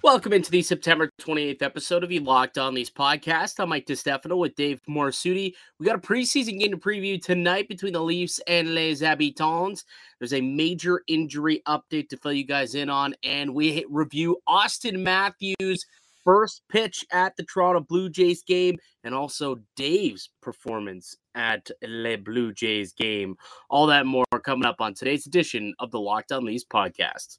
Welcome into the September 28th episode of the Locked On Leafs podcast. I'm Mike DiStefano with Dave Morassutti. We got a preseason game to preview tonight between the Leafs and Les Habitants. There's a major injury update to fill you guys in on, and we review Auston Matthews' first pitch at the Toronto Blue Jays game, and also Dave's performance at Le Blue Jays game. All that more coming up on today's edition of the Locked On Leafs podcast.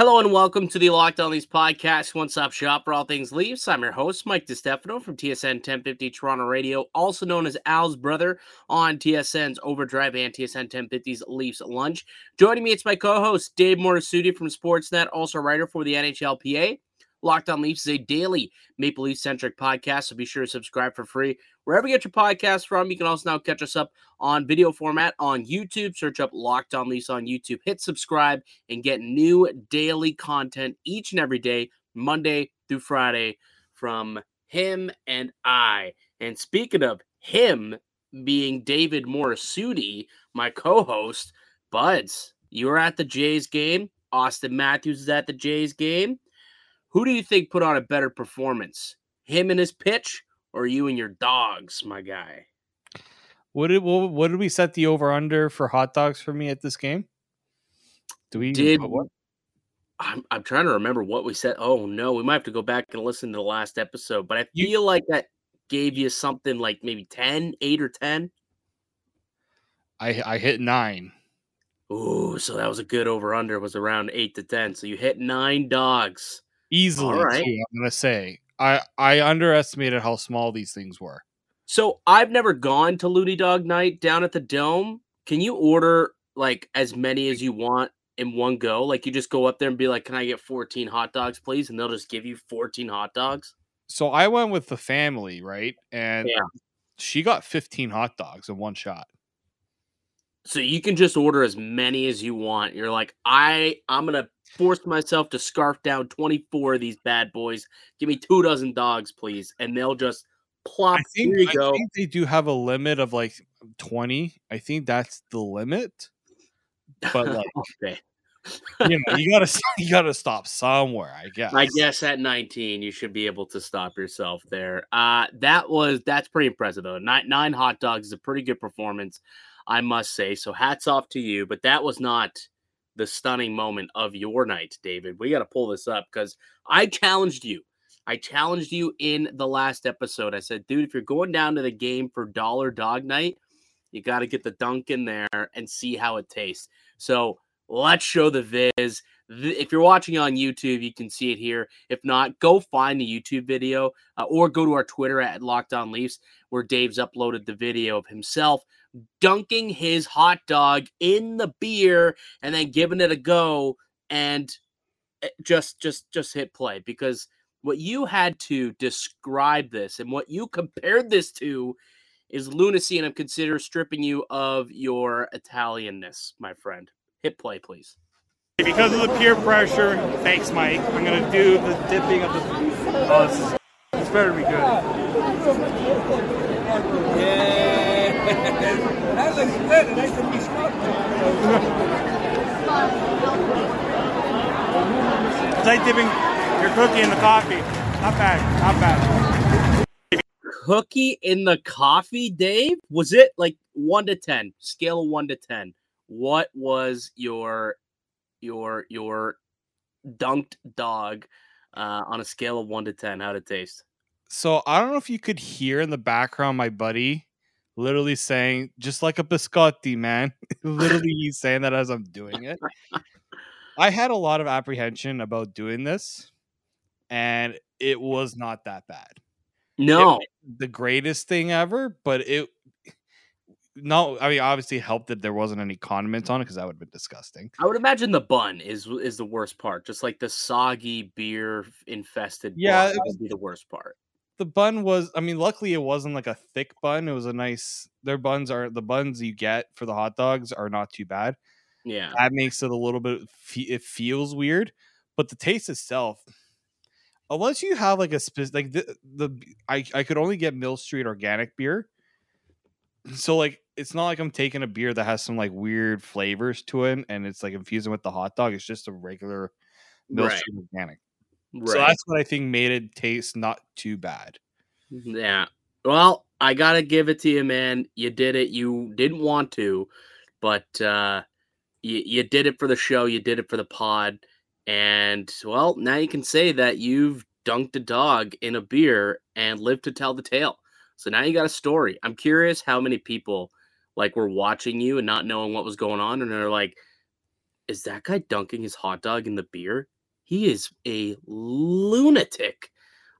Hello and welcome to the Locked On Leafs podcast, one stop shop for all things Leafs. I'm your host, Mike DeStefano from TSN 1050 Toronto Radio, also known as Al's brother on TSN's Overdrive and TSN 1050's Leafs Lunch. Joining me, it's my co host, Dave Morassutti from Sportsnet, also writer for the NHLPA. Locked On Leafs is a daily Maple Leaf centric podcast, so be sure to subscribe for free wherever you get your podcast from. You can also now catch us up on video format on YouTube. Search up Locked On Leafs on YouTube, hit subscribe, and get new daily content each and every day, Monday through Friday, from him and I. And speaking of him being David Morassutti, my co host, Buds, you were at the Jays game. Auston Matthews is at the Jays game. Who do you think put on a better performance? Him and his pitch or you and your dogs, my guy? What did what, what did we set the over under for hot dogs for me at this game? Do we did what? I'm I'm trying to remember what we said. Oh no, we might have to go back and listen to the last episode, but I feel you, like that gave you something like maybe 10, 8 or 10. I I hit 9. Ooh, so that was a good over under was around 8 to 10. So you hit 9 dogs. Easily, All right. Too, I'm gonna say. I I underestimated how small these things were. So I've never gone to Loonie Dog Night down at the Dome. Can you order like as many as you want in one go? Like you just go up there and be like, "Can I get 14 hot dogs, please?" And they'll just give you 14 hot dogs. So I went with the family, right? And yeah. she got 15 hot dogs in one shot. So you can just order as many as you want. You're like, I I'm gonna force myself to scarf down 24 of these bad boys. Give me two dozen dogs, please. And they'll just plop. I think, Here you I go. think they do have a limit of like 20. I think that's the limit. But like, okay. you know, you gotta you gotta stop somewhere. I guess. I guess at 19, you should be able to stop yourself there. Uh, that was that's pretty impressive though. Nine nine hot dogs is a pretty good performance. I must say. So hats off to you. But that was not the stunning moment of your night, David. We got to pull this up because I challenged you. I challenged you in the last episode. I said, dude, if you're going down to the game for dollar dog night, you got to get the dunk in there and see how it tastes. So let's show the viz. If you're watching on YouTube, you can see it here. If not, go find the YouTube video uh, or go to our Twitter at Locked On Leafs, where Dave's uploaded the video of himself dunking his hot dog in the beer and then giving it a go and eh, just just just hit play. Because what you had to describe this and what you compared this to is lunacy and i'm consider stripping you of your italianness my friend. Hit play please because of the peer pressure thanks mike i'm going to do the dipping of the oh this, is, this better be good yeah that looks good. Nice to be It's like dipping your cookie in the coffee. Not bad. Not bad. Cookie in the coffee, Dave? Was it like one to ten? Scale of one to ten. What was your your your dunked dog uh, on a scale of one to ten? How'd it taste? So I don't know if you could hear in the background my buddy literally saying just like a biscotti, man. literally he's saying that as I'm doing it. I had a lot of apprehension about doing this, and it was not that bad. No, the greatest thing ever, but it no, I mean obviously helped that there wasn't any condiments on it because that would have been disgusting. I would imagine the bun is is the worst part, just like the soggy beer infested. Yeah, that would be the worst part the bun was. I mean, luckily it wasn't like a thick bun. It was a nice. Their buns are the buns you get for the hot dogs are not too bad. Yeah. That makes it a little bit. It feels weird, but the taste itself, unless you have like a specific like the the I I could only get Mill Street organic beer. So like it's not like I'm taking a beer that has some like weird flavors to it and it's like infusing with the hot dog. It's just a regular Mill Right. Organic. Right. So that's what I think made it taste not too bad. Yeah. Well, I gotta give it to you, man. You did it. You didn't want to, but uh you, you did it for the show. You did it for the pod. And well, now you can say that you've dunked a dog in a beer and lived to tell the tale. So now you got a story. I'm curious how many people like were watching you and not knowing what was going on, and they're like, "Is that guy dunking his hot dog in the beer? He is a lunatic."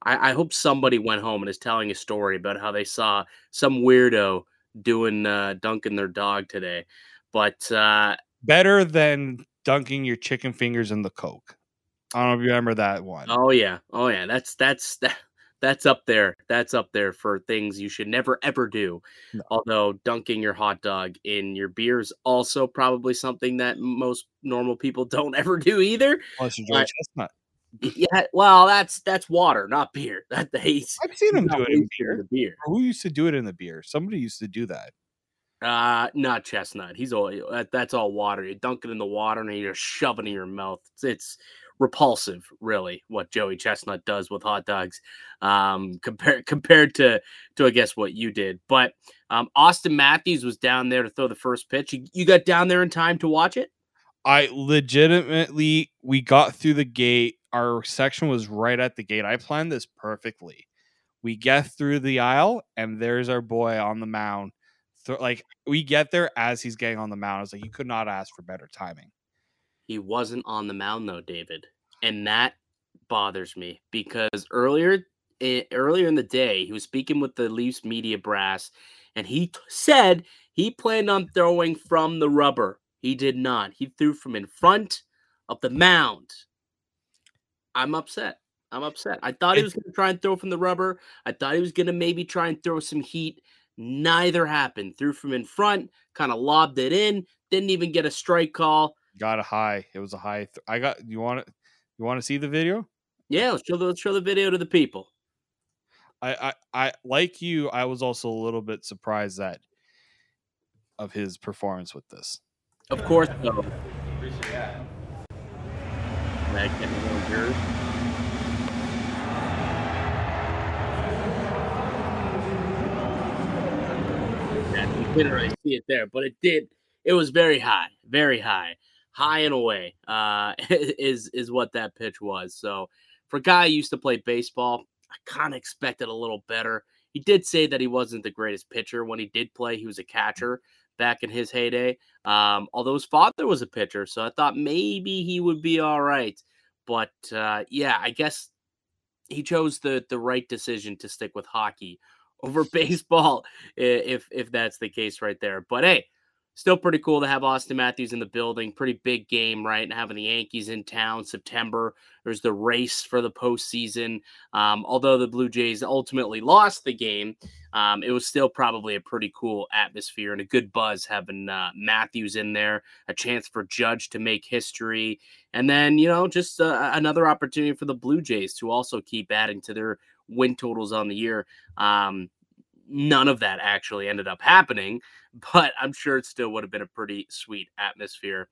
I, I hope somebody went home and is telling a story about how they saw some weirdo doing uh, dunking their dog today. But uh, Better than dunking your chicken fingers in the Coke. I don't know if you remember that one. oh yeah, oh yeah, that's that's that, that's up there. That's up there for things you should never ever do. No. Although dunking your hot dog in your beer is also probably something that most normal people don't ever do either. Unless you're Chestnut. Yeah, well, that's that's water, not beer. That he's I've seen him not do it in beer. the beer. Who used to do it in the beer? Somebody used to do that. Uh, not chestnut. He's all that, that's all water. You dunk it in the water and you just shoving it in your mouth. It's, it's repulsive, really, what Joey Chestnut does with hot dogs. Um, compared compared to to I guess what you did. But um, Auston Matthews was down there to throw the first pitch. You, you got down there in time to watch it. I legitimately we got through the gate. Our section was right at the gate. I planned this perfectly. We get through the aisle, and there's our boy on the mound. Like we get there as he's getting on the mound. I was like, you could not ask for better timing. He wasn't on the mound though, David, and that bothers me because earlier eh, earlier in the day he was speaking with the Leafs media brass, and he t- said he planned on throwing from the rubber. He did not. He threw from in front of the mound. I'm upset. I'm upset. I thought he was going to try and throw from the rubber. I thought he was going to maybe try and throw some heat. Neither happened. Threw from in front, kind of lobbed it in. Didn't even get a strike call. Got a high. It was a high. Th- I got. You want it? You want to see the video? Yeah, let's show the let's show the video to the people. I, I, I like you. I was also a little bit surprised that of his performance with this. Of course, though. Meg, get me one of yours. Yeah, you couldn't really see it there, but it did. It was very high, very high, high and away. Uh, is is what that pitch was. So, for a guy who used to play baseball, I kind of expected a little better. He did say that he wasn't the greatest pitcher when he did play. He was a catcher back in his heyday. Um, although his father was a pitcher, so I thought maybe he would be all right. But uh, yeah, I guess he chose the the right decision to stick with hockey over baseball, if if that's the case right there. But hey, still pretty cool to have Auston Matthews in the building. Pretty big game, right? And having the Yankees in town September. There's the race for the postseason. Um, although the Blue Jays ultimately lost the game, um, it was still probably a pretty cool atmosphere and a good buzz having uh, Matthews in there, a chance for Judge to make history, and then you know just uh, another opportunity for the Blue Jays to also keep adding to their win totals on the year. Um, none of that actually ended up happening, but I'm sure it still would have been a pretty sweet atmosphere.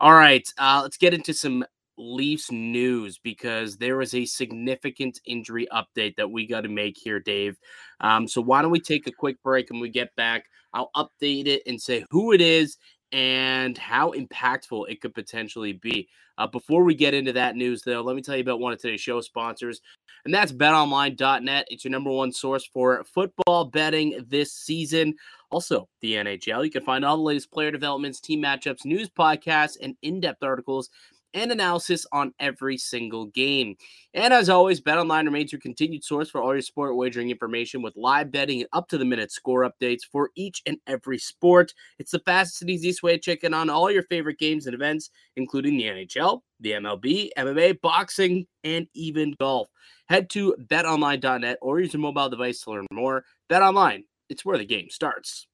All right, uh, let's get into some Leafs news because there is a significant injury update that we got to make here, Dave. Um, so why don't we take a quick break and we get back? I'll update it and say who it is and how impactful it could potentially be. Uh, before we get into that news, though, let me tell you about one of today's show sponsors, and that's betonline.net. It's your number one source for football betting this season. Also, the NHL. You can find all the latest player developments, team matchups, news podcasts, and in depth articles and analysis on every single game. And as always, BetOnline remains your continued source for all your sport wagering information with live betting and up to the minute score updates for each and every sport. It's the fastest and easiest way to check in on all your favorite games and events, including the NHL, the MLB, MMA, boxing, and even golf. Head to betonline.net or use your mobile device to learn more. BetOnline, it's where the game starts.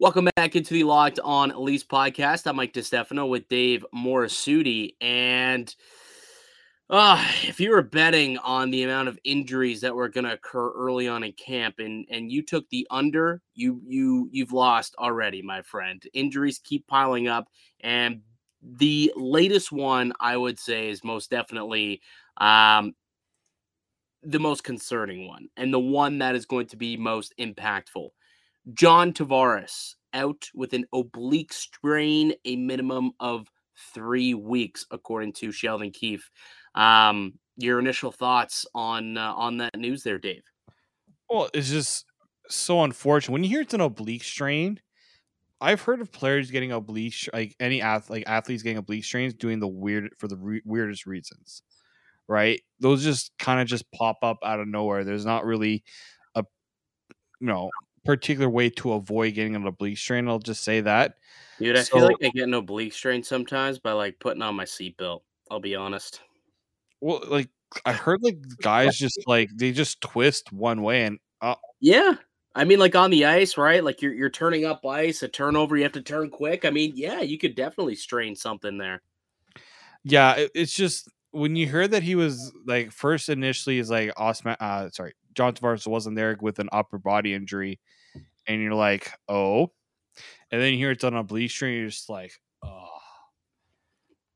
Welcome back into the Locked On Leafs podcast. I'm Mike DeStefano with Dave Morassutti. And uh, if you were betting on the amount of injuries that were going to occur early on in camp and and you took the under, you you you've lost already, my friend. Injuries keep piling up and the latest one I would say is most definitely um the most concerning one and the one that is going to be most impactful. John Tavares out with an oblique strain, a minimum of three weeks, according to Sheldon Keefe. Um, your initial thoughts on uh, on that news there, Dave? Well, it's just so unfortunate when you hear it's an oblique strain. I've heard of players getting oblique, like any ath- like athletes getting oblique strains, doing the weird for the re- weirdest reasons, right? Those just kind of just pop up out of nowhere. There's not really a you know particular way to avoid getting an oblique strain. I'll just say that. Dude, I so, feel like I get an oblique strain sometimes by like putting on my seatbelt. I'll be honest. Well, like I heard like guys just like they just twist one way and uh, yeah. I mean, like on the ice, right? Like you're you're turning up ice, a turnover, you have to turn quick. I mean, yeah, you could definitely strain something there. Yeah, it, it's just when you heard that he was like first initially is like Osman, uh, sorry, John Tavares wasn't there with an upper body injury, and you're like, oh, and then you hear it's done an oblique strain, you're just like, oh,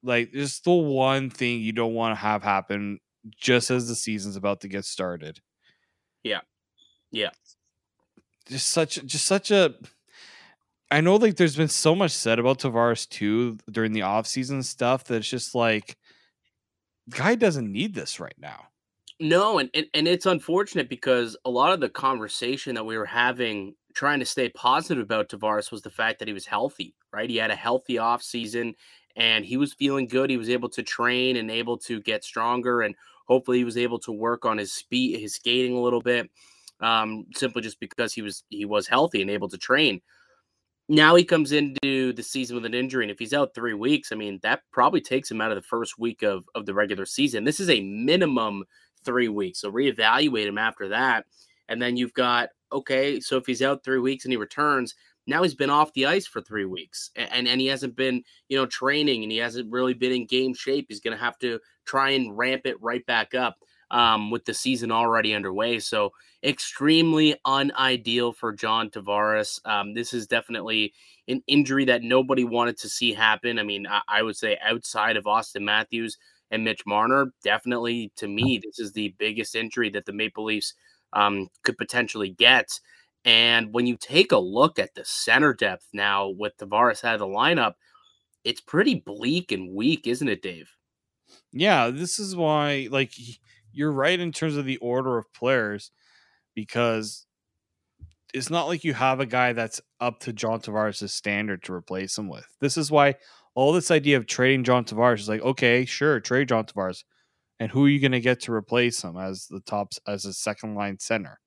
like just the one thing you don't want to have happen just as the season's about to get started. Yeah. Yeah. Just such just such a I know like there's been so much said about Tavares too during the offseason stuff that it's just like guy doesn't need this right now. No, and, and and it's unfortunate because a lot of the conversation that we were having trying to stay positive about Tavares was the fact that he was healthy, right? He had a healthy offseason and he was feeling good. He was able to train and able to get stronger, and hopefully he was able to work on his speed, his skating a little bit, um, simply just because he was he was healthy and able to train. Now he comes into the season with an injury, and if he's out three weeks, I mean that probably takes him out of the first week of of the regular season. This is a minimum three weeks, so reevaluate him after that, and then you've got okay. So if he's out three weeks and he returns, now he's been off the ice for three weeks and, and he hasn't been you know training and he hasn't really been in game shape he's going to have to try and ramp it right back up um, with the season already underway so extremely unideal for john tavares um, this is definitely an injury that nobody wanted to see happen i mean I, I would say outside of Auston matthews and mitch marner definitely to me this is the biggest injury that the maple leafs um, could potentially get and when you take a look at the center depth now with Tavares out of the lineup, it's pretty bleak and weak, isn't it, Dave? Yeah, this is why, like, you're right in terms of the order of players because it's not like you have a guy that's up to John Tavares' standard to replace him with. This is why all this idea of trading John Tavares is like, okay, sure, trade John Tavares. And who are you going to get to replace him as the top, as a second line center?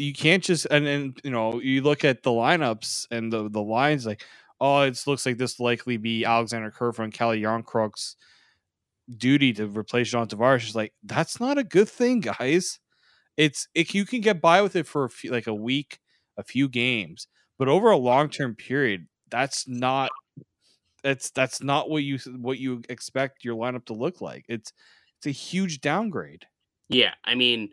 you can't just and then you know you look at the lineups and the the lines like oh it looks like this likely be Alexander Kerfoot and Calle Jarnkrok's duty to replace John Tavares. Is like that's not a good thing, guys. It's if you can get by with it for a few, like a week, a few games, but over a long term period, that's not that's that's not what you what you expect your lineup to look like. It's it's a huge downgrade. Yeah, I mean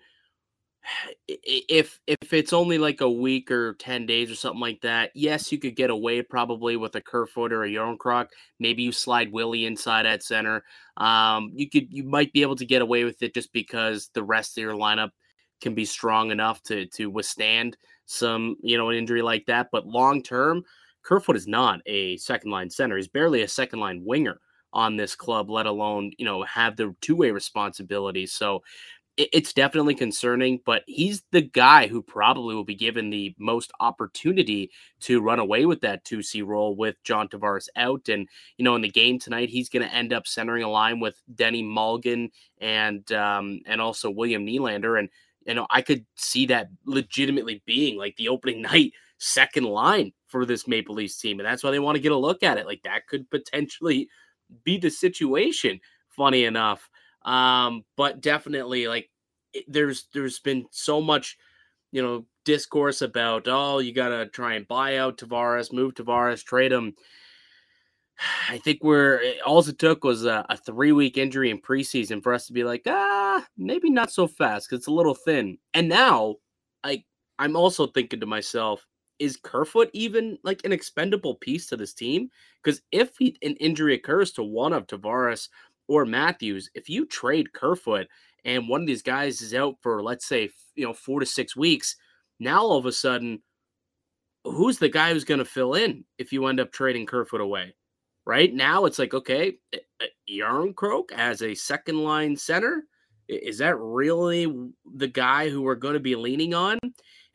if if it's only like a week or 10 days or something like that, yes, you could get away probably with a Kerfoot or a Jarnkrok. Maybe you slide Willie inside at center. Um, you could you might be able to get away with it just because the rest of your lineup can be strong enough to to withstand some you know an injury like that. But long term, Kerfoot is not a second line center. He's barely a second line winger on this club, let alone you know have the two way responsibility. So it's definitely concerning, but he's the guy who probably will be given the most opportunity to run away with that 2C role with John Tavares out. And, you know, in the game tonight, he's going to end up centering a line with Denny Malgin and, um, and also William Nylander. And, you know, I could see that legitimately being like the opening night second line for this Maple Leafs team. And that's why they want to get a look at it. Like that could potentially be the situation, funny enough. Um, but definitely like it, there's there's been so much, you know, discourse about oh you gotta try and buy out Tavares, move Tavares, trade him. I think we're eh, all it took was a, a three week injury in preseason for us to be like, ah, maybe not so fast because it's a little thin. And now, like, I'm also thinking to myself, is Kerfoot even like an expendable piece to this team? Because if he, an injury occurs to one of Tavares or Matthews, if you trade Kerfoot and one of these guys is out for, let's say, you know, four to six weeks, now all of a sudden, who's the guy who's going to fill in if you end up trading Kerfoot away? right? Now it's like, okay, eh, eh, Jarnkrok as a second line center. Is that really the guy who we're going to be leaning on?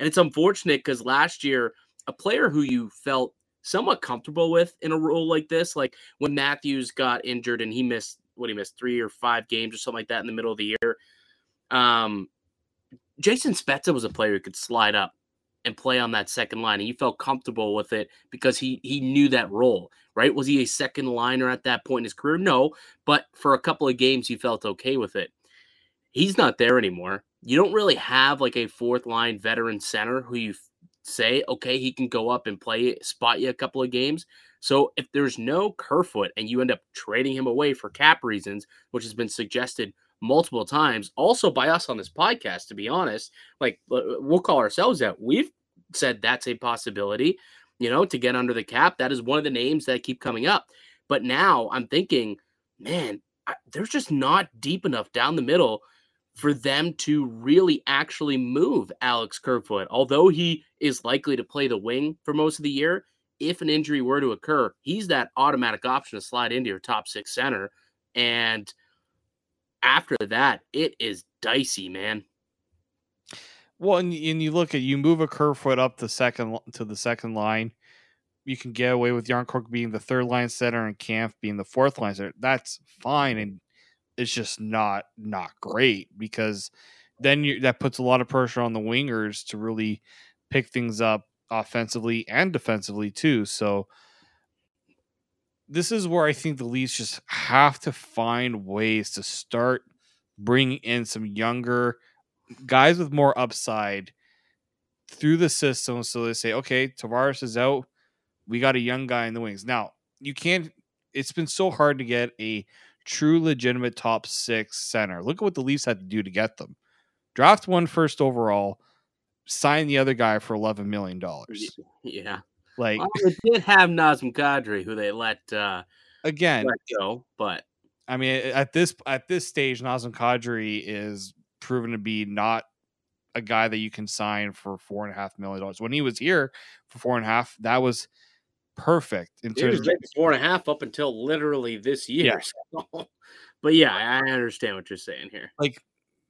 And it's unfortunate because last year, a player who you felt somewhat comfortable with in a role like this, like when Matthews got injured and he missed what he missed three or five games or something like that in the middle of the year. Um, Jason Spezza was a player who could slide up and play on that second line and you felt comfortable with it because he he knew that role right was he a second liner at that point in his career no but for a couple of games he felt okay with it he's not there anymore you don't really have like a fourth line veteran center who you say okay he can go up and play spot you a couple of games so if there's no kerfoot and you end up trading him away for cap reasons which has been suggested multiple times, also by us on this podcast, to be honest. Like, uh, uh, we'll call ourselves out. We've said that's a possibility, you know, to get under the cap. That is one of the names that keep coming up. But now I'm thinking, man, I, just not deep enough down the middle for them to really actually move Alex Kerfoot. Although he is likely to play the wing for most of the year, if an injury were to occur, he's that automatic option to slide into your top six center. And after that, it is dicey, man. Well, and, and you look at you move a Kerfoot up the second to the second line, you can get away with Jarnkrok being the third line center and Kampf being the fourth line center. That's fine, and it's just not not great because then you that puts a lot of pressure on the wingers to really pick things up offensively and defensively too. So this is where I think the Leafs just have to find ways to start bringing in some younger guys with more upside through the system. So they say, okay, Tavares is out. We got a young guy in the wings. Now, you can't, it's been so hard to get a true, legitimate top six center. Look at what the Leafs had to do to get them. Draft one first overall, sign the other guy for $11 million. Yeah. Like well, they did have Nazem Kadri, who they let uh, again let go, but I mean, at this at this stage, Nazem Kadri is proven to be not a guy that you can sign for four and a half million dollars. When he was here for four and a half, that was perfect in terms of four and a half up until literally this year. Yeah. So, but yeah, I understand what you're saying here. Like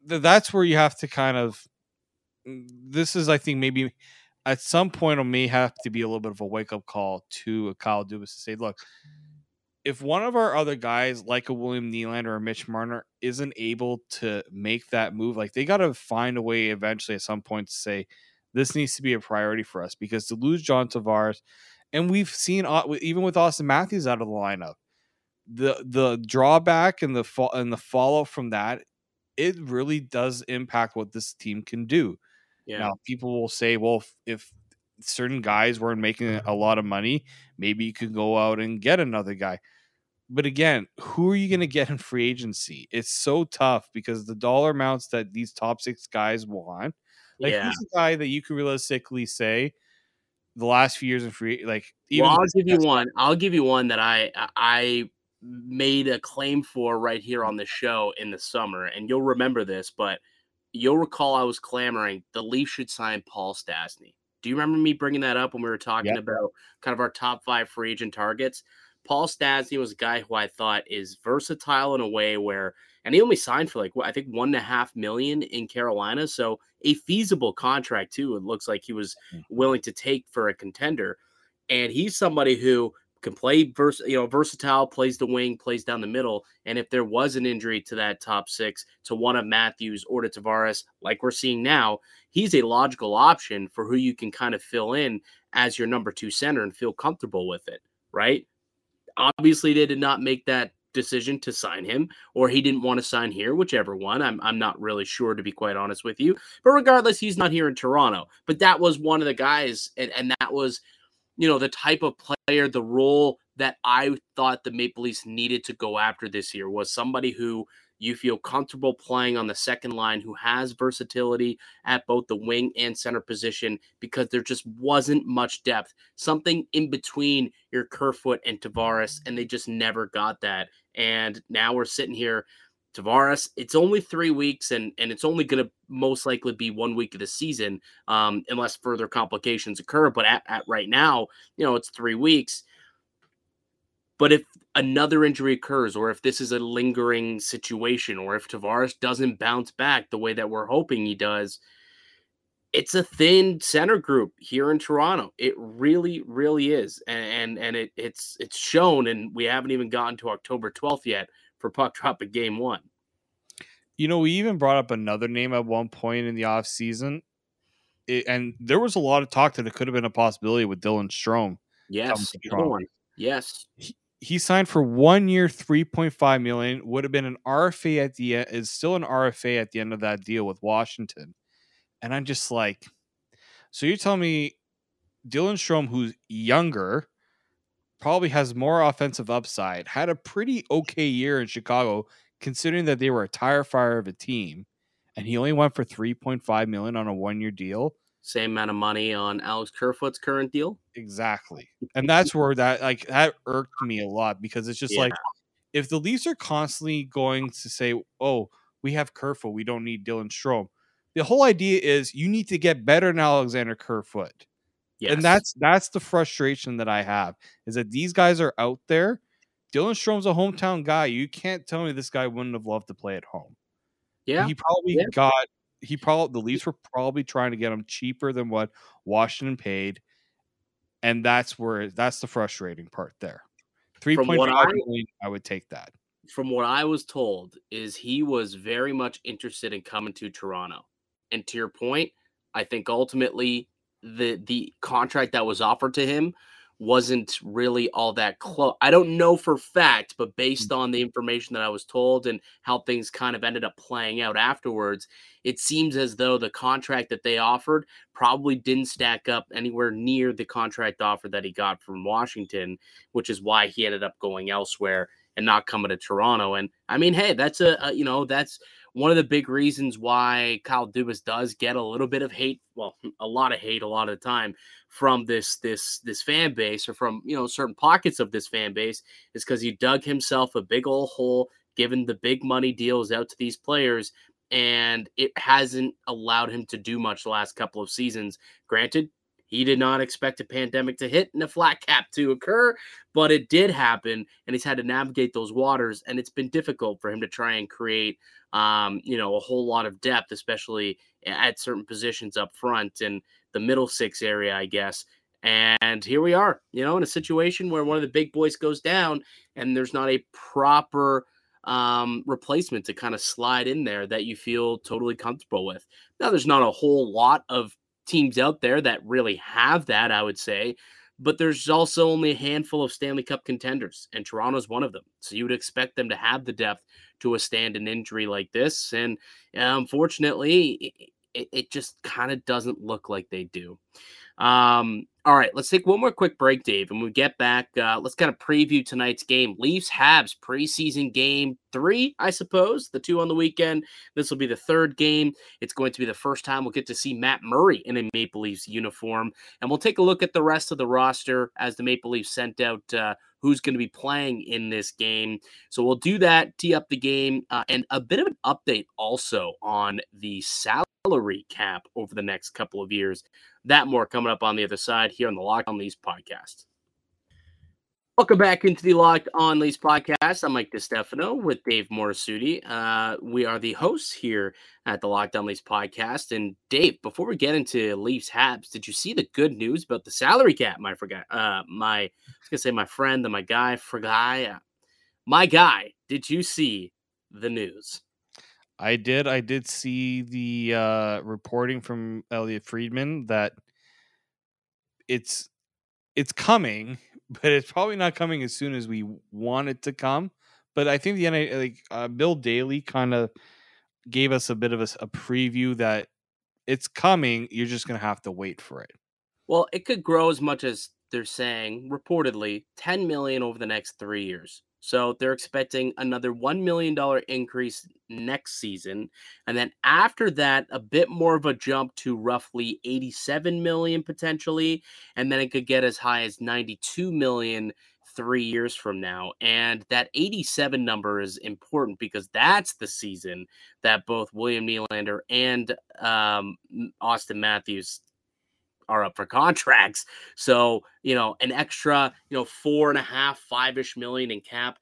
th- that's where you have to kind of. This is, I think, maybe at some point it may have to be a little bit of a wake up call to a Kyle Dubas to say, look, if one of our other guys, like a William Nylander or a Mitch Marner, isn't able to make that move, like they got to find a way eventually at some point to say, this needs to be a priority for us because to lose John Tavares, and we've seen even with Auston Matthews out of the lineup, the the drawback and the fall and the follow from that, it really does impact what this team can do. Yeah. Now, people will say, well, if, if certain guys weren't making a lot of money, maybe you could go out and get another guy. But again, who are you going to get in free agency? It's so tough because the dollar amounts that these top six guys want, like yeah. who's a guy that you could realistically say the last few years in free, like even well, I'll give you one. I'll give you one that I I made a claim for right here on the show in the summer, and you'll remember this, but you'll recall I was clamoring the Leafs should sign Paul Stastny. Do you remember me bringing that up when we were talking yep. about kind of our top five free agent targets? Paul Stastny was a guy who I thought is versatile in a way where, and he only signed for like I think one and a half million in Carolina, so a feasible contract too. It looks like he was mm. willing to take for a contender, and he's somebody who can play vers- you know versatile, plays the wing, plays down the middle. And if there was an injury to that top six, to one of Matthews or to Tavares, like we're seeing now, he's a logical option for who you can kind of fill in as your number two center and feel comfortable with it, right? Obviously, they did not make that decision to sign him or he didn't want to sign here, whichever one. I'm I'm not really sure to be quite honest with you. But regardless, he's not here in Toronto. But that was one of the guys and, and that was you know the type of player, the role that I thought the Maple Leafs needed to go after this year was somebody who you feel comfortable playing on the second line, who has versatility at both the wing and center position, because there just wasn't much depth. Something in between your Kerfoot and Tavares, and they just never got that. And now we're sitting here. Tavares, it's only three weeks, and and it's only going to most likely be one week of the season, um, unless further complications occur. But at, at right now, you know, it's three weeks. But if another injury occurs, or if this is a lingering situation, or if Tavares doesn't bounce back the way that we're hoping he does, it's a thin center group here in Toronto. It really, really is, and and it, it's it's shown, and we haven't even gotten to October twelfth yet for puck drop at game one. You know, we even brought up another name at one point in the off season, it, and there was a lot of talk that it could have been a possibility with Dylan Strome. Yes, yes. He, he signed for one year, three point five million. Would have been an RFA at the end. Is still an RFA at the end of that deal with Washington, and I'm just like, so you're telling me Dylan Strome, who's younger, probably has more offensive upside, had a pretty okay year in Chicago, considering that they were a tire fire of a team, and he only went for three point five million on a one year deal same amount of money on Alex Kerfoot's current deal. Exactly. Mm. And that's where that like that irked me a lot because it's just yeah. like if the Leafs are constantly going to say, "Oh, we have Kerfoot, we don't need Dylan Strome." The whole idea is you need to get better than Alexander Kerfoot. Yes. And that's that's the frustration that I have is that these guys are out there. Dylan Strome's a hometown guy. You can't tell me this guy wouldn't have loved to play at home. Yeah. He probably yeah. got he probably the Leafs were probably trying to get him cheaper than what Washington paid, and that's where that's the frustrating part there. Three point five million, I would take that. From what I was told, is he was very much interested in coming to Toronto, and to your point, I think ultimately the the contract that was offered to him wasn't really all that close. I don't know for fact, but based mm. on the information that I was told and how things kind of ended up playing out afterwards, it seems as though the contract that they offered probably didn't stack up anywhere near the contract offer that he got from Washington, which is why he ended up going elsewhere and not coming to Toronto. And I mean, hey, that's a, a you know, that's one of the big reasons why Kyle Dubas does get a little bit of hate, well, a lot of hate a lot of the time from this this this fan base or from you know certain pockets of this fan base is because he dug himself a big old hole, given the big money deals out to these players, and it hasn't allowed him to do much the last couple of seasons. Granted, he did not expect a pandemic to hit and a flat cap to occur, but it did happen, and he's had to navigate those waters, and it's been difficult for him to try and create, um, you know, a whole lot of depth, especially at certain positions up front and the middle six area, I guess. And here we are, you know, in a situation where one of the big boys goes down, and there's not a proper um, replacement to kind of slide in there that you feel totally comfortable with. Now, there's not a whole lot of teams out there that really have that, I would say, but there's also only a handful of Stanley Cup contenders, and Toronto's one of them. So you would expect them to have the depth to withstand an injury like this. And unfortunately, it, it just kind of doesn't look like they do. Um, all right, let's take one more quick break, Dave. And we get back, uh, let's kind of preview tonight's game. Leafs Habs preseason game three, I suppose. The two on the weekend. This will be the third game. It's going to be the first time we'll get to see Matt Murray in a Maple Leafs uniform. And we'll take a look at the rest of the roster as the Maple Leafs sent out uh, who's going to be playing in this game. So we'll do that, tee up the game, uh, and a bit of an update also on the salary cap over the next couple of years. That more coming up on the other side here on the Locked On Leafs podcast. Welcome back into the Locked On Leafs podcast. I'm Mike DeStefano with Dave Morassutti. Uh, we are the hosts here at the Locked On Leafs podcast. And Dave, before we get into Leafs Habs, did you see the good news about the salary cap? My forgot, uh, my I was gonna say my friend and my guy, uh, my guy. Did you see the news? I did. I did see the uh, reporting from Elliotte Friedman that it's it's coming, but it's probably not coming as soon as we want it to come. but I think the NA, like uh, Bill Daly kind of gave us a bit of a, a preview that it's coming. You're just gonna have to wait for it. Well, it could grow as much as they're saying, reportedly, 10 million over the next three years. So they're expecting another $1 million increase next season. And then after that, a bit more of a jump to roughly 87 million potentially. And then it could get as high as 92 million three years from now. And that 87 number is important because that's the season that both William Nylander and um, Auston Matthews are up for contracts. So, you know, an extra, you know, four and a half, five ish million in cap,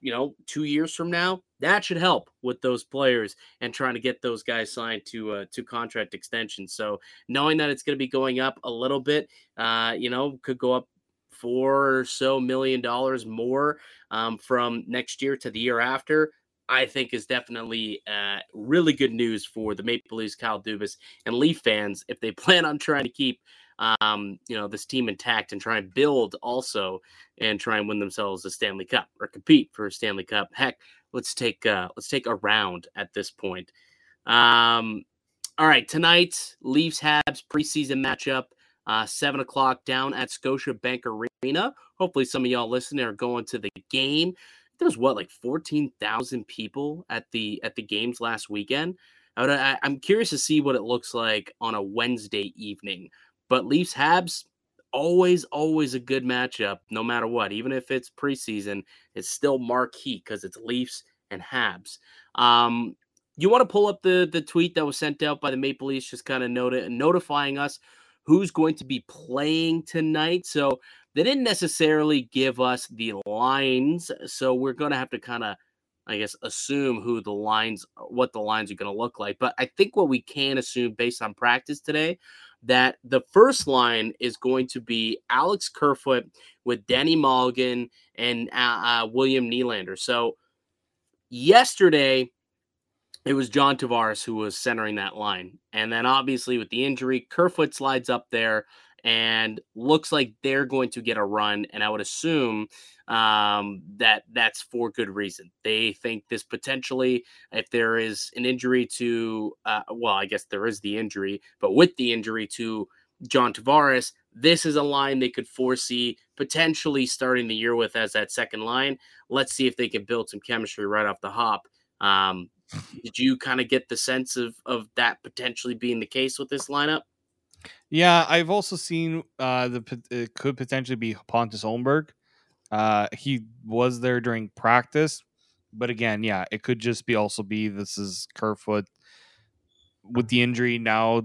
you know, two years from now, that should help with those players and trying to get those guys signed to uh, to contract extensions. So knowing that it's going to be going up a little bit, uh, you know, could go up four or so million dollars more um, from next year to the year after. I think is definitely uh, really good news for the Maple Leafs, Kyle Dubas, and Leaf fans if they plan on trying to keep um, you know this team intact and try and build also and try and win themselves a Stanley Cup or compete for a Stanley Cup. Heck, let's take uh, let's take a round at this point. Um, all right, tonight Leafs Habs preseason matchup. Uh, seven o'clock down at Scotiabank Arena. Hopefully, some of y'all listening are going to the game there was what like 14,000 people at the at the games last weekend. I would, I, I'm curious to see what it looks like on a Wednesday evening. But Leafs Habs always always a good matchup no matter what. Even if it's preseason, it's still marquee because it's Leafs and Habs. Um, you want to pull up the the tweet that was sent out by the Maple Leafs, just kind of noti- notifying us who's going to be playing tonight. So they didn't necessarily give us the lines, so we're going to have to kind of I guess assume who the lines what the lines are going to look like. But I think what we can assume based on practice today that the first line is going to be Alex Kerfoot with Danny Malgin and uh, uh, William Nylander. So yesterday it was John Tavares who was centering that line. And then obviously with the injury, Kerfoot slides up there and looks like they're going to get a run. And I would assume um, that that's for good reason. They think this potentially, if there is an injury to, uh, well, I guess there is the injury, but with the injury to John Tavares, this is a line they could foresee potentially starting the year with as that second line. Let's see if they can build some chemistry right off the hop. Um, did you kind of get the sense of of that potentially being the case with this lineup? Yeah, I've also seen uh, the it could potentially be Pontus Holmberg. Uh, he was there during practice, but again, yeah, it could just be also be this is Kerfoot with the injury now.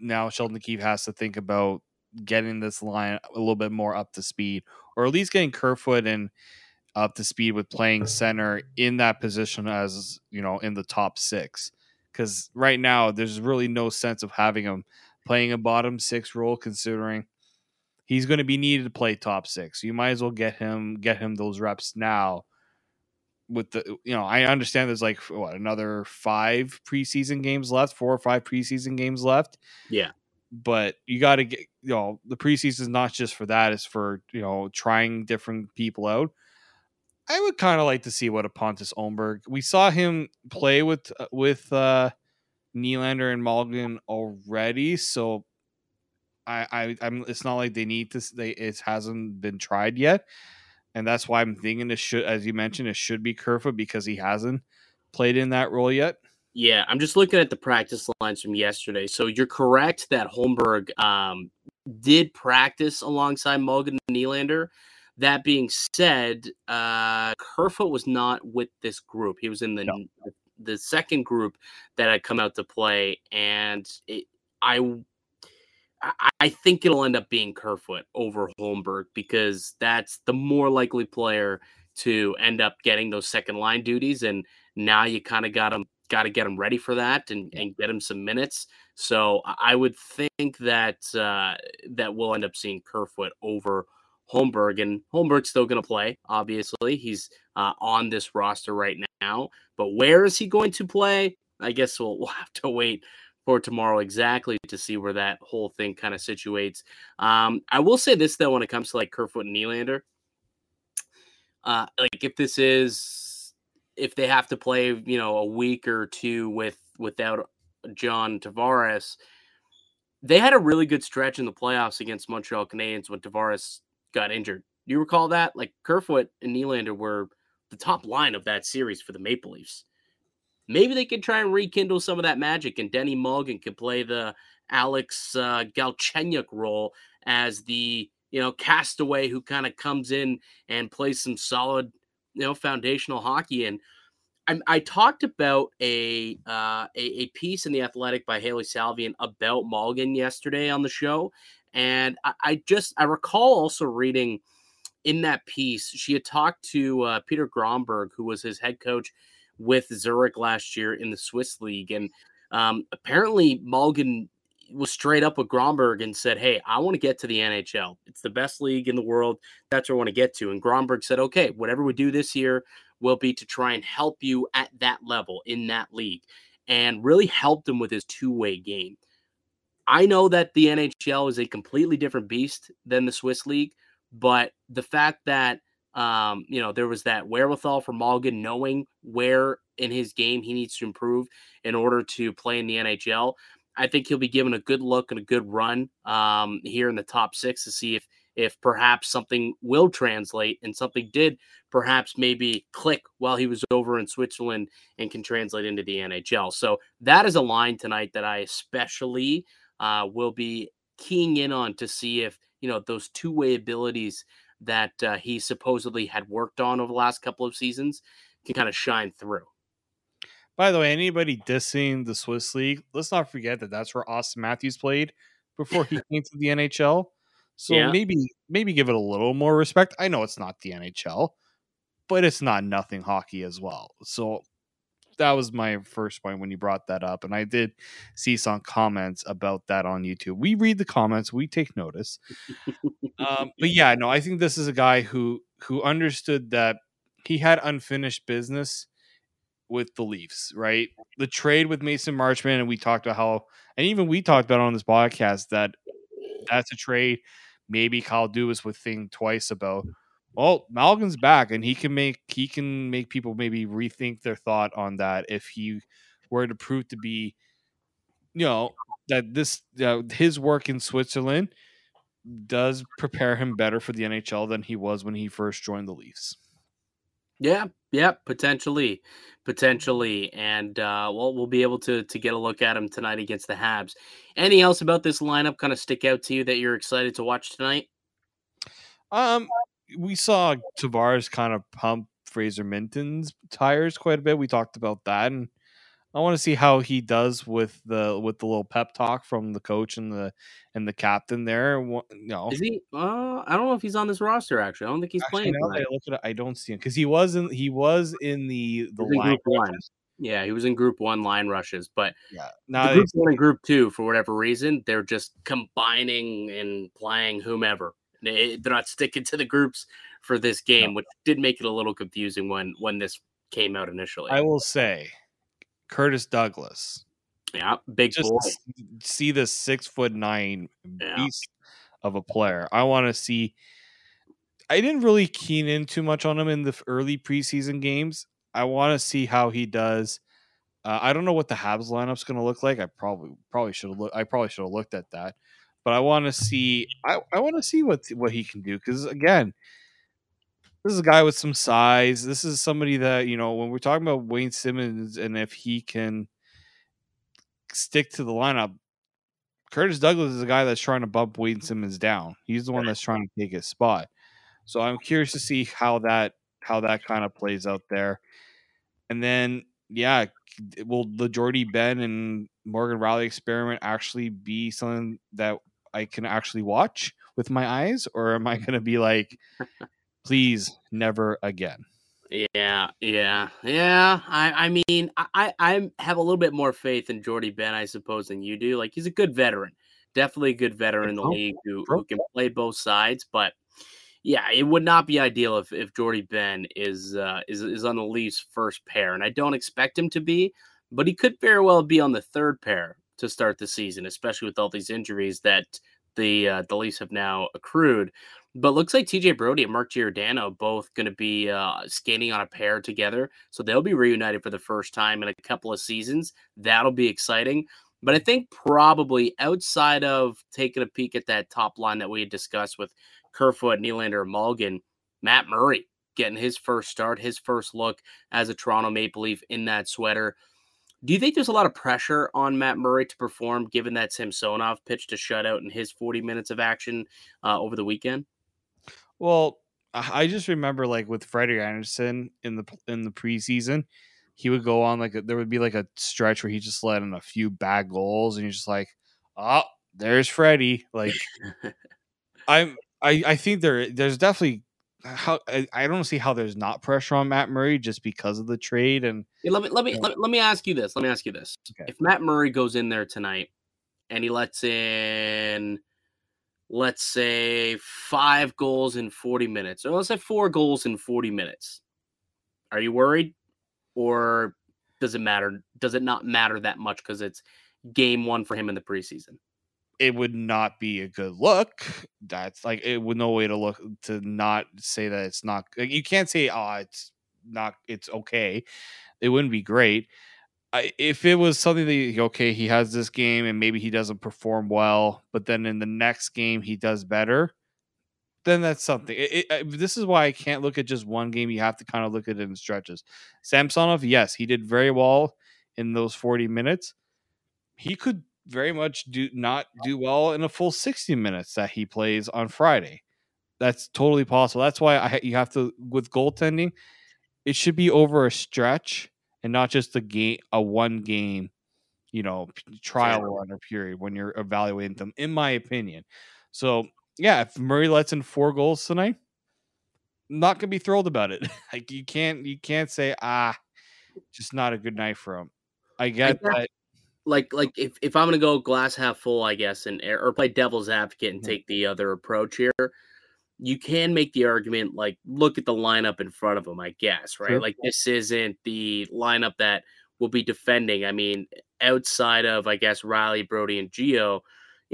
Now Sheldon Keefe has to think about getting this line a little bit more up to speed, or at least getting Kerfoot and up to speed with playing center in that position as you know in the top six. Because right now, there's really no sense of having him playing a bottom six role, considering he's going to be needed to play top six. You might as well get him get him those reps now. With the you know, I understand there's like what another five preseason games left, four or five preseason games left. Yeah, but you got to get you know the preseason is not just for that; it's for you know trying different people out. I would kind of like to see what a Pontus Holmberg. We saw him play with uh, with uh Nylander and Malgin already, so I, I I'm it's not like they need to they it hasn't been tried yet. And that's why I'm thinking it should as you mentioned, it should be Kerfoot because he hasn't played in that role yet. Yeah, I'm just looking at the practice lines from yesterday. So you're correct that Holmberg um, did practice alongside Mulligan and Nylander. That being said, uh, Kerfoot was not with this group. He was in the no. the second group that had come out to play, and it, I I think it'll end up being Kerfoot over Holmberg because that's the more likely player to end up getting those second line duties, and now you kind of got him got to get him ready for that and, and get him some minutes. So I would think that uh, that we'll end up seeing Kerfoot over Holmberg, and Holmberg's still going to play. Obviously, he's uh, on this roster right now, but where is he going to play? I guess we'll, we'll have to wait for tomorrow exactly to see where that whole thing kind of situates. Um, I will say this though, when it comes to like Kerfoot and Nylander, uh, like if this is if they have to play, you know, a week or two with without John Tavares, they had a really good stretch in the playoffs against Montreal Canadiens when Tavares got injured. Do you recall that? Like Kerfoot and Nylander were the top line of that series for the Maple Leafs. Maybe they could try and rekindle some of that magic, and Denis Malgin could play the Alex uh, Galchenyuk role as the you know castaway who kind of comes in and plays some solid you know foundational hockey. And I, I talked about a, uh, a a piece in the Athletic by Hailey Salvian about Malgin yesterday on the show, and I, I just I recall also reading in that piece she had talked to uh, Peter Grönborg, who was his head coach with Zurich last year in the Swiss league, and um, apparently Malgin was straight up with Grönborg and said, Hey, I want to get to the NHL. It's the best league in the world. That's where I want to get to. And Grönborg said, Okay, whatever we do this year will be to try and help you at that level in that league and really helped him with his two way game. I know that the NHL is a completely different beast than the Swiss league, but the fact that um, you know, there was that wherewithal for Malgin knowing where in his game he needs to improve in order to play in the NHL. I think he'll be given a good look and a good run um, here in the top six to see if if perhaps something will translate and something did perhaps maybe click while he was over in Switzerland and can translate into the NHL. So that is a line tonight that I especially uh, will be keying in on to see if you know those two way abilities that uh, he supposedly had worked on over the last couple of seasons can kind of shine through. By the way, anybody dissing the Swiss League, let's not forget that that's where Auston Matthews played before he came to the NHL. So yeah. maybe maybe give it a little more respect. I know it's not the NHL, but it's not nothing hockey as well. So that was my first point when you brought that up, and I did see some comments about that on YouTube. We read the comments, we take notice. um, but yeah, no, I think this is a guy who who understood that he had unfinished business with the Leafs, right? The trade with Mason Marchment, and we talked about how, and even we talked about on this podcast that that's a trade. Maybe Kyle Dubas would think twice about. Well, Malgin's back, and he can make he can make people maybe rethink their thought on that if he were to prove to be, you know, that this uh, his work in Switzerland does prepare him better for the NHL than he was when he first joined the Leafs. Yeah, yeah, potentially, potentially, and uh, well, we'll be able to to get a look at him tonight against the Habs. Anything else about this lineup kind of stick out to you that you're excited to watch tonight? Um, we saw Tavares kind of pump Fraser Minten's tires quite a bit. We talked about that, and I want to see how he does with the with the little pep talk from the coach and the and the captain there. No, is he? Uh, I don't know if he's on this roster. Actually, I don't think he's actually, playing. I look at it, I don't see him because he was in he was in the the line one. Yeah, he was in Group One line rushes, but yeah, now Group One and Group Two, for whatever reason, they're just combining and playing whomever. They, they're not sticking to the groups for this game, no. which did make it a little confusing when when this came out initially. I will say Curtis Douglas. Yeah, big Just boy. See the six foot nine yeah. beast of a player. I want to see. I didn't really keen in too much on him in the early preseason games. I want to see how he does. Uh, I don't know what the Habs lineup's going to look like. I probably probably should have looked. I probably should have looked at that, but I want to see. I, I want to see what what he can do because again, this is a guy with some size. This is somebody that, you know, when we're talking about Wayne Simmonds and if he can stick to the lineup, Curtis Douglas is a guy that's trying to bump Wayne Simmonds down. He's the one that's trying to take his spot. So I'm curious to see how that how that kind of plays out there. And then yeah, will the Jordie Benn and Morgan Rielly experiment actually be something that I can actually watch with my eyes, or am I going to be like, please never again. Yeah, yeah, yeah. I, I mean, I, I have a little bit more faith in Jordie Benn, I suppose, than you do. Like he's a good veteran, definitely a good veteran in the league who, who can play both sides. But yeah, it would not be ideal if if Jordie Benn is uh, is is on the Leafs' first pair, and I don't expect him to be, but he could very well be on the third pair to start the season, especially with all these injuries that the uh, the Leafs have now accrued. But looks like TJ Brodie and Mark Giordano both going to be uh, skating on a pair together. So they'll be reunited for the first time in a couple of seasons. That'll be exciting. But I think probably outside of taking a peek at that top line that we had discussed with Kerfoot, Nylander, and Malgin, Matt Murray getting his first start, his first look as a Toronto Maple Leaf in that sweater. Do you think there's a lot of pressure on Matt Murray to perform given that Samsonov pitched a shutout in his 40 minutes of action uh, over the weekend? Well, I just remember like with Freddie Andersen in the in the preseason, he would go on like a, there would be like a stretch where he just let in a few bad goals, and you're just like, oh, there's Freddie. Like, I'm I I think there there's definitely how I, I don't see how there's not pressure on Matt Murray just because of the trade and let me let me let, let me ask you this. Let me ask you this. Okay. If Matt Murray goes in there tonight and he lets in let's say five goals in 40 minutes, or let's say four goals in 40 minutes. Are you worried? Or does it matter? Does it not matter that much because it's game one for him in the preseason? It would not be a good look. That's like it would no way to look to not say that it's not. You can't say, "Oh, it's not. It's okay." It wouldn't be great I, if it was something that okay, he has this game and maybe he doesn't perform well, but then in the next game he does better, then that's something. It, it, this is why I can't look at just one game. You have to kind of look at it in stretches. Samsonov, yes, he did very well in those forty minutes. He could very much do not do well in a full sixty minutes that he plays on Friday. That's totally possible. That's why I you have to with goaltending. It should be over a stretch and not just a game, a one game, you know, trial run or period when you're evaluating them, in my opinion. So yeah, if Murray lets in four goals tonight, not gonna be thrilled about it. like you can't you can't say ah, just not a good night for him. I get I that. Like like if, if I'm gonna go glass half full, I guess, and eh, or play devil's advocate and take the other approach here you can make the argument like look at the lineup in front of them, I guess, right? Sure. Like this isn't the lineup that will be defending. I mean, outside of I guess Rielly, Brodie, and Geo,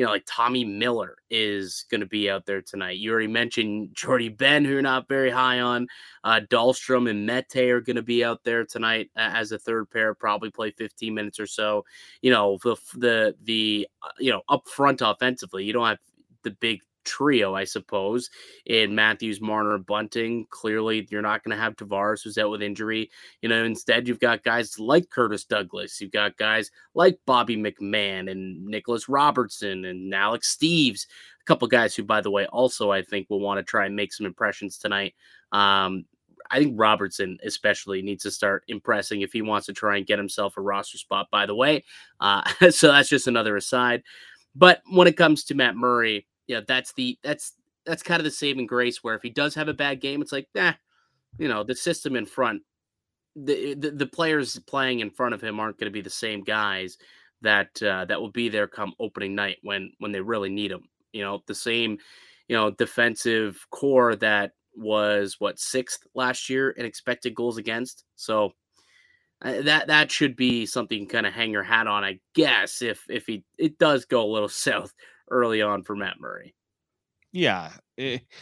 you know, like Tommy Miller is going to be out there tonight. You already mentioned Jordie Benn, who you're not very high on. Uh, Dahlstrom and Mete are going to be out there tonight as a third pair, probably play 15 minutes or so. You know, the the the uh, you know up front offensively, you don't have the big trio, I suppose, in Matthews, Marner, Bunting. Clearly, you're not going to have Tavares, who's out with injury. You know, instead, you've got guys like Curtis Douglas. You've got guys like Bobby McMann and Nicholas Robertson and Alex Steeves. A couple guys who, by the way, also I think will want to try and make some impressions tonight. Um, I think Robertson especially needs to start impressing if he wants to try and get himself a roster spot. By the way, uh, so that's just another aside. But when it comes to Matt Murray, yeah, that's the that's that's kind of the saving grace where if he does have a bad game, it's like, nah, you know, the system in front, the the, the players playing in front of him aren't going to be the same guys that uh, that will be there come opening night when when they really need them. You know, the same, you know, defensive core that was what sixth last year in expected goals against. So uh, that that should be something kind of hang your hat on, I guess. If if he it does go a little south early on for Matt Murray. Yeah, it, eh,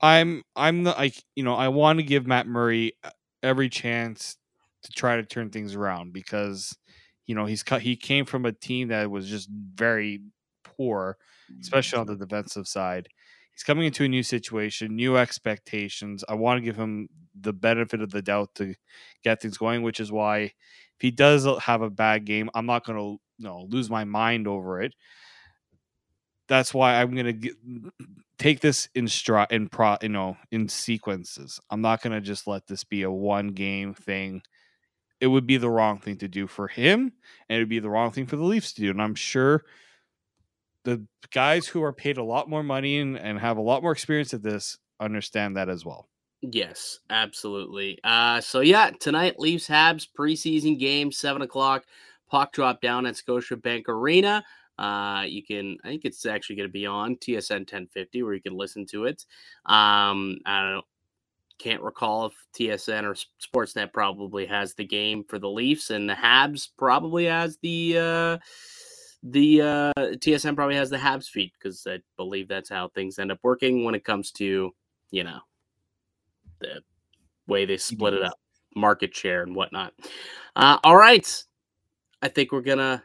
I'm I'm the like you know I want to give Matt Murray uh, every chance to try to turn things around because you know he's cut he came from a team that was just very poor, especially on the defensive side. He's coming into a new situation, new expectations. I want to give him the benefit of the doubt to get things going, which is why if he does have a bad game, I'm not going to you know lose my mind over it that's why I'm gonna get, take this in stri- in pro you know in sequences. I'm not gonna just let this be a one game thing. It would be the wrong thing to do for him, and it would be the wrong thing for the Leafs to do. And I'm sure the guys who are paid a lot more money and, and have a lot more experience at this understand that as well. Yes, absolutely. Uh, so yeah, tonight Leafs Habs preseason game, seven o'clock. Puck drop down at Scotiabank Arena. Uh, you can, I think it's actually going to be on TSN 1050 where you can listen to it. Um, I don't know, can't recall if TSN or Sportsnet probably has the game for the Leafs, and the Habs probably has the uh, the uh, TSN probably has the Habs feed because I believe that's how things end up working when it comes to you know the way they split it up, market share and whatnot. Uh, all right, I think we're gonna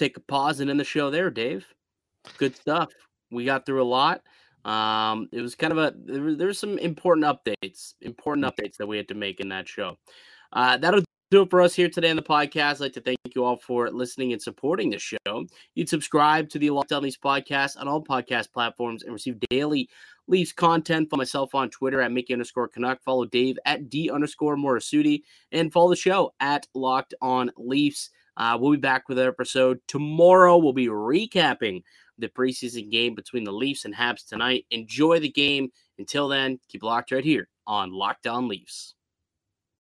take a pause and end the show there, Dave. Good stuff. We got through a lot. Um, it was kind of a there, there's some important updates, important updates that we had to make in that show. Uh, that'll do it for us here today on the podcast. I'd like to thank you all for listening and supporting the show. You'd subscribe to the Locked On Leafs podcast on all podcast platforms and receive daily Leafs content. Follow myself on Twitter at Mickey underscore Canuck. Follow Dave at D underscore Morassutti and follow the show at Locked On Leafs. Uh, we'll be back with an episode tomorrow. We'll be recapping the preseason game between the Leafs and Habs tonight. Enjoy the game. Until then, keep locked right here on Locked On Leafs.